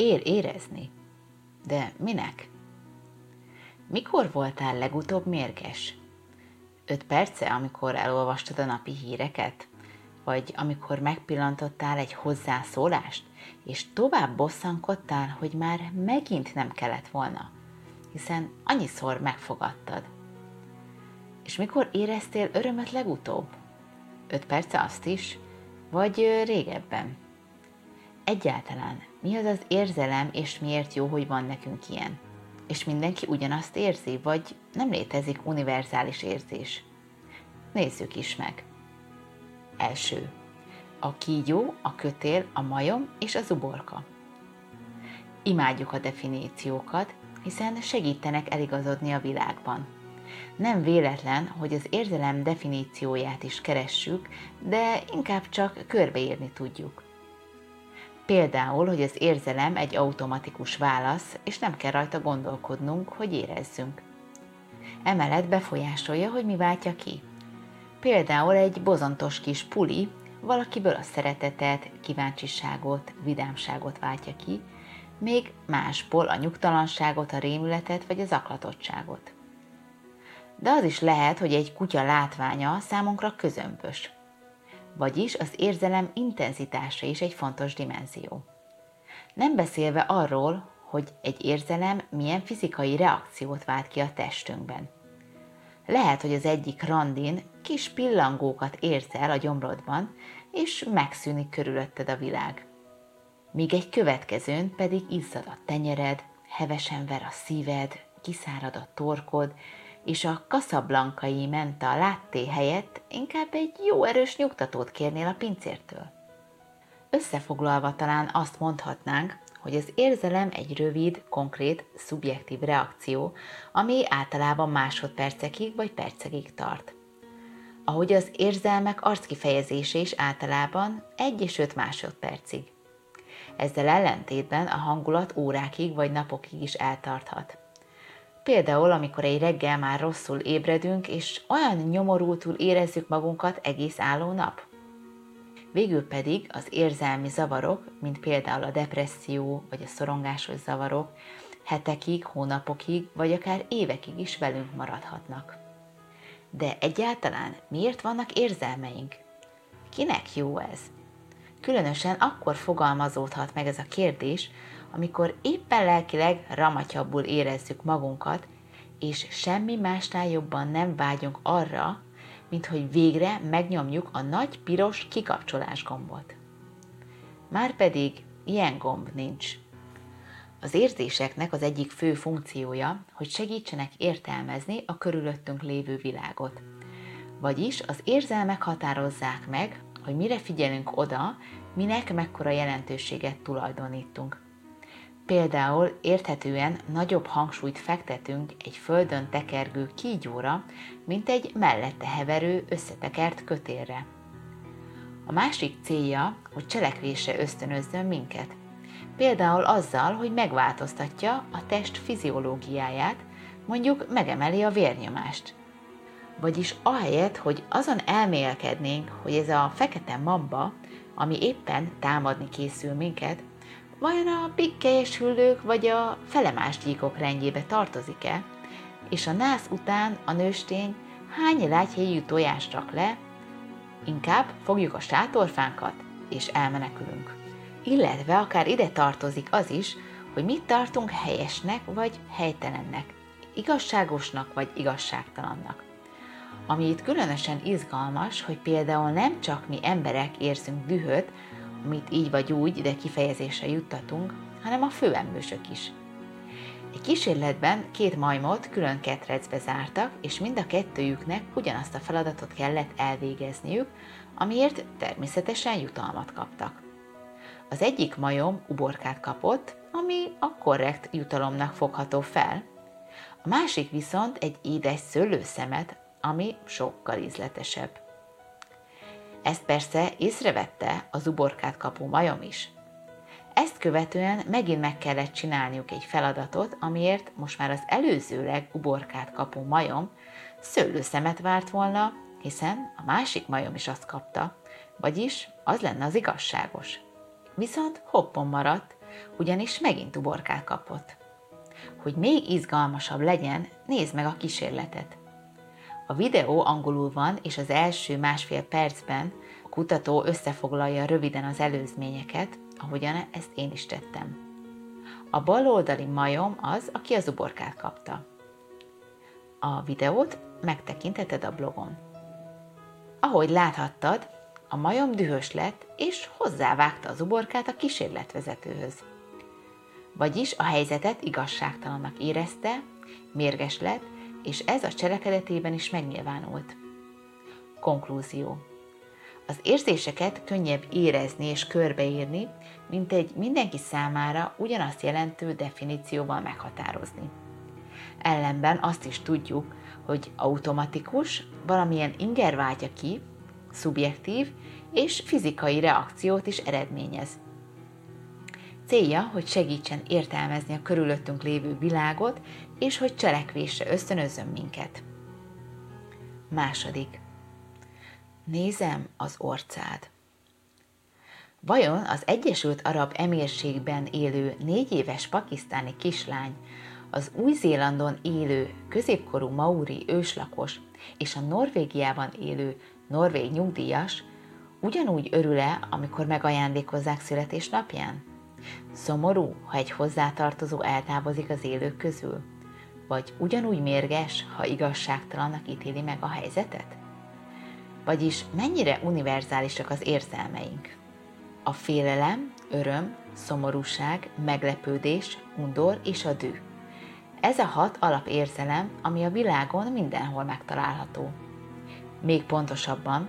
Ér érezni. De minek? Mikor voltál legutóbb mérges? Öt perce, amikor elolvastad a napi híreket? Vagy amikor megpillantottál egy hozzászólást, és tovább bosszankodtál, hogy már megint nem kellett volna, hiszen annyiszor megfogadtad. És mikor éreztél örömöt legutóbb? Öt perce azt is? Vagy régebben? Egyáltalán mi az az érzelem, és miért jó, hogy van nekünk ilyen? És mindenki ugyanazt érzi, vagy nem létezik univerzális érzés? Nézzük is meg. Első. A kígyó, a kötél, a majom és az uborka. Imádjuk a definíciókat, hiszen segítenek eligazodni a világban. Nem véletlen, hogy az érzelem definícióját is keressük, de inkább csak körbeírni tudjuk. Például, hogy az érzelem egy automatikus válasz, és nem kell rajta gondolkodnunk, hogy érezzünk. Emellett befolyásolja, hogy mi váltja ki. Például egy bozontos kis puli valakiből a szeretetet, kíváncsiságot, vidámságot váltja ki, még másból a nyugtalanságot, a rémületet vagy az aklatottságot. De az is lehet, hogy egy kutya látványa számunkra közömbös. Vagyis az érzelem intenzitása is egy fontos dimenzió. Nem beszélve arról, hogy egy érzelem milyen fizikai reakciót vált ki a testünkben. Lehet, hogy az egyik randin kis pillangókat érzel a gyomrodban, és megszűnik körülötted a világ. Míg egy következőn pedig izzad a tenyered, hevesen ver a szíved, kiszárad a torkod, és a kaszablankai menta látté helyett inkább egy jó erős nyugtatót kérnél a pincértől. Összefoglalva talán azt mondhatnánk, hogy az érzelem egy rövid, konkrét, szubjektív reakció, ami általában másodpercekig vagy percekig tart. Ahogy az érzelmek arckifejezése is általában 1 és 5 másodpercig. Ezzel ellentétben a hangulat órákig vagy napokig is eltarthat. Például, amikor egy reggel már rosszul ébredünk, és olyan nyomorultul érezzük magunkat egész álló nap. Végül pedig az érzelmi zavarok, mint például a depresszió vagy a szorongásos zavarok, hetekig, hónapokig, vagy akár évekig is velünk maradhatnak. De egyáltalán miért vannak érzelmeink? Kinek jó ez? Különösen akkor fogalmazódhat meg ez a kérdés, amikor éppen lelkileg ramatyabbul érezzük magunkat, és semmi másnál jobban nem vágyunk arra, mint hogy végre megnyomjuk a nagy piros kikapcsolás gombot. Márpedig ilyen gomb nincs. Az érzéseknek az egyik fő funkciója, hogy segítsenek értelmezni a körülöttünk lévő világot. Vagyis az érzelmek határozzák meg, hogy mire figyelünk oda, minek mekkora jelentőséget tulajdonítunk. Például érthetően nagyobb hangsúlyt fektetünk egy földön tekergő kígyóra, mint egy mellette heverő, összetekert kötélre. A másik célja, hogy cselekvése ösztönözzön minket. Például azzal, hogy megváltoztatja a test fiziológiáját, mondjuk megemeli a vérnyomást. Vagyis ahelyett, hogy azon elmélkednénk, hogy ez a fekete mamba, ami éppen támadni készül minket, vajon a pikkelyes hüllők vagy a felemás gyíkok rendjébe tartozik-e, és a nász után a nőstény hány lágyhéjű tojást rak le, inkább fogjuk a sátorfánkat, és elmenekülünk. Illetve akár ide tartozik az is, hogy mit tartunk helyesnek vagy helytelennek, igazságosnak vagy igazságtalannak. Ami itt különösen izgalmas, hogy például nem csak mi emberek érzünk dühöt, amit így vagy úgy, de kifejezésre juttatunk, hanem a főemlősök is. Egy kísérletben két majmot külön ketrecbe zártak, és mind a kettőjüknek ugyanazt a feladatot kellett elvégezniük, amiért természetesen jutalmat kaptak. Az egyik majom uborkát kapott, ami a korrekt jutalomnak fogható fel, a másik viszont egy édes szőlőszemet, ami sokkal ízletesebb. Ezt persze észrevette az uborkát kapó majom is. Ezt követően megint meg kellett csinálniuk egy feladatot, amiért most már az előzőleg uborkát kapó majom szőlőszemet várt volna, hiszen a másik majom is azt kapta, vagyis az lenne az igazságos. Viszont hoppon maradt, ugyanis megint uborkát kapott. Hogy még izgalmasabb legyen, nézd meg a kísérletet. A videó angolul van, és az első másfél percben a kutató összefoglalja röviden az előzményeket, ahogyan ezt én is tettem. A baloldali majom az, aki az uborkát kapta. A videót megtekintheted a blogon. Ahogy láthattad, a majom dühös lett, és hozzávágta az uborkát a kísérletvezetőhöz. Vagyis a helyzetet igazságtalannak érezte, mérges lett, és ez a cselekedetében is megnyilvánult. Konklúzió. Az érzéseket könnyebb érezni és körbeírni, mint egy mindenki számára ugyanazt jelentő definícióval meghatározni. Ellenben azt is tudjuk, hogy automatikus, valamilyen inger váltja ki, szubjektív és fizikai reakciót is eredményez. Célja, hogy segítsen értelmezni a körülöttünk lévő világot, és hogy cselekvésre ösztönözzön minket. Második. Nézem az orcád. Vajon az Egyesült Arab Emírségben élő négy éves pakisztáni kislány, az Új-Zélandon élő középkorú mauri őslakos és a Norvégiában élő norvég nyugdíjas ugyanúgy örül-e, amikor megajándékozzák születésnapján? Szomorú, ha egy hozzátartozó eltávozik az élők közül? Vagy ugyanúgy mérges, ha igazságtalannak ítéli meg a helyzetet? Vagyis mennyire univerzálisak az érzelmeink? A félelem, öröm, szomorúság, meglepődés, undor és a düh. Ez a hat alapérzelem, ami a világon mindenhol megtalálható. Még pontosabban,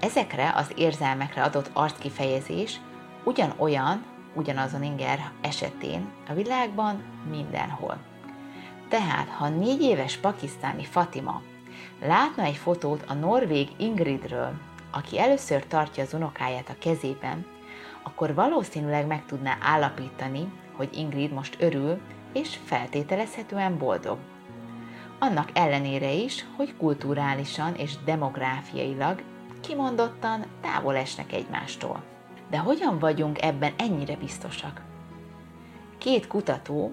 ezekre az érzelmekre adott arckifejezés ugyanolyan, ugyanazon inger esetén a világban mindenhol. Tehát, ha négy éves pakisztáni Fatima látna egy fotót a norvég Ingridről, aki először tartja az unokáját a kezében, akkor valószínűleg meg tudná állapítani, hogy Ingrid most örül, és feltételezhetően boldog. Annak ellenére is, hogy kulturálisan és demográfiailag kimondottan távol esnek egymástól. De hogyan vagyunk ebben ennyire biztosak? Két kutató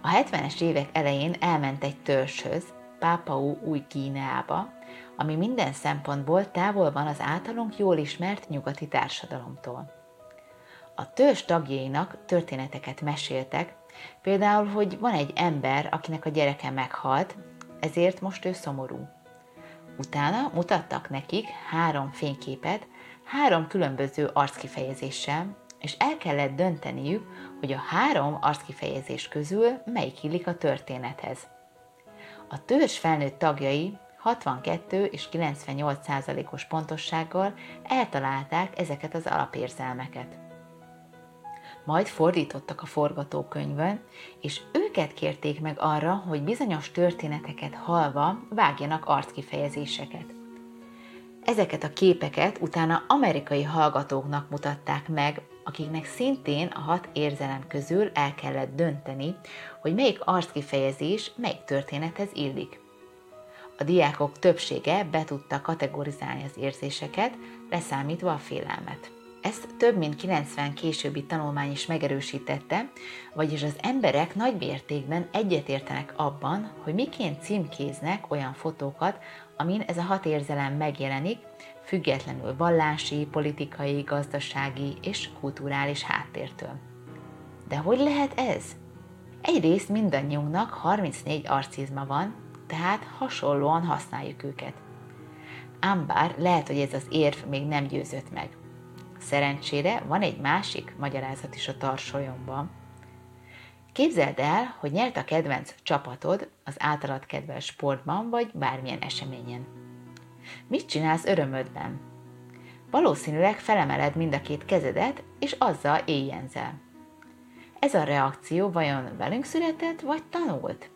a 70-es évek elején elment egy törzshöz, Pápau új Kíneába, ami minden szempontból távol van az általunk jól ismert nyugati társadalomtól. A törzs tagjainak történeteket meséltek, például, hogy van egy ember, akinek a gyereke meghalt, ezért most ő szomorú. Utána mutattak nekik három fényképet, három különböző arckifejezéssel, és el kellett dönteniük, hogy a három arckifejezés közül melyik illik a történethez. A törzs felnőtt tagjai 62 és 98 százalékos pontossággal eltalálták ezeket az alapérzelmeket. Majd fordítottak a forgatókönyvön, és őket kérték meg arra, hogy bizonyos történeteket halva vágjanak arckifejezéseket. Ezeket a képeket utána amerikai hallgatóknak mutatták meg, akiknek szintén a hat érzelem közül el kellett dönteni, hogy melyik arckifejezés melyik történethez illik. A diákok többsége be tudta kategorizálni az érzéseket, leszámítva a félelmet. Ezt több mint 90 későbbi tanulmány is megerősítette, vagyis az emberek nagy mértékben egyetértenek abban, hogy miként címkéznek olyan fotókat, amin ez a hat érzelem megjelenik, függetlenül vallási, politikai, gazdasági és kulturális háttértől. De hogy lehet ez? Egyrészt mindannyiunknak 34 arcizma van, tehát hasonlóan használjuk őket. Ám bár lehet, hogy ez az érv még nem győzött meg. Szerencsére van egy másik magyarázat is a tarsolyomban. Képzeld el, hogy nyert a kedvenc csapatod az általad kedves sportban vagy bármilyen eseményen. Mit csinálsz örömödben? Valószínűleg felemeled mind a két kezedet, és azzal éjjenzel. Ez a reakció vajon velünk született, vagy tanult?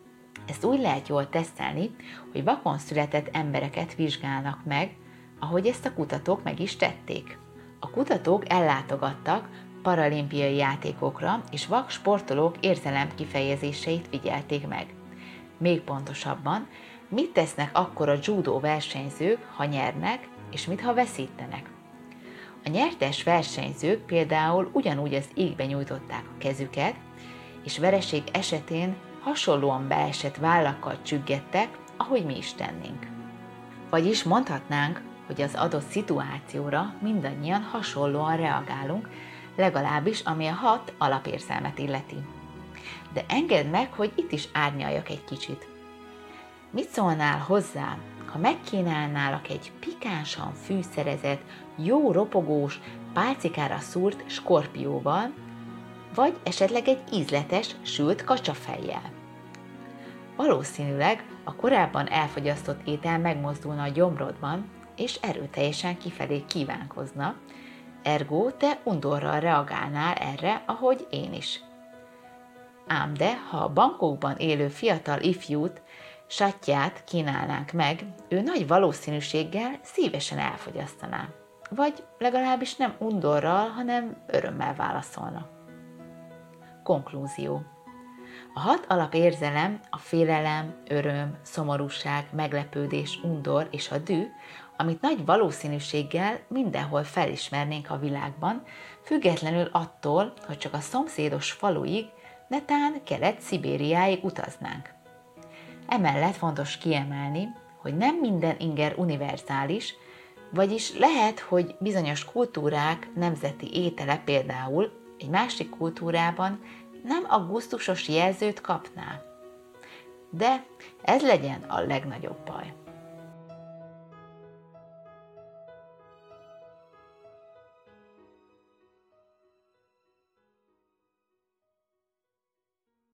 Ezt úgy lehet jól tesztelni, hogy vakon született embereket vizsgálnak meg, ahogy ezt a kutatók meg is tették. A kutatók ellátogattak paralimpiai játékokra, és vak sportolók érzelem kifejezéseit figyelték meg. Még pontosabban, mit tesznek akkor a judó versenyzők, ha nyernek, és mit, ha veszítenek. A nyertes versenyzők például ugyanúgy az égbe nyújtották a kezüket, és vereség esetén hasonlóan beesett vállakkal csüggettek, ahogy mi is tennénk. Vagyis mondhatnánk, hogy az adott szituációra mindannyian hasonlóan reagálunk, legalábbis ami a hat alapérzelmet illeti. De engedd meg, hogy itt is árnyaljak egy kicsit. Mit szólnál hozzá, ha megkínálnálak egy pikánsan fűszerezett, jó ropogós, pálcikára szúrt skorpióval, vagy esetleg egy ízletes, sült kacsafejjel. Valószínűleg a korábban elfogyasztott étel megmozdulna a gyomrodban, és erőteljesen kifelé kívánkozna, ergo te undorral reagálnál erre, ahogy én is. Ám de, ha a bankokban élő fiatal ifjút, satját kínálnánk meg, ő nagy valószínűséggel szívesen elfogyasztaná. Vagy legalábbis nem undorral, hanem örömmel válaszolna. Konklúzió. A hat alapérzelem, a félelem, öröm, szomorúság, meglepődés, undor és a dű, amit nagy valószínűséggel mindenhol felismernénk a világban, függetlenül attól, hogy csak a szomszédos faluig, netán kelet-szibériáig utaznánk. Emellett fontos kiemelni, hogy nem minden inger univerzális, vagyis lehet, hogy bizonyos kultúrák nemzeti étele például egy másik kultúrában nem a gusztusos jelzőt kapná. De ez legyen a legnagyobb baj.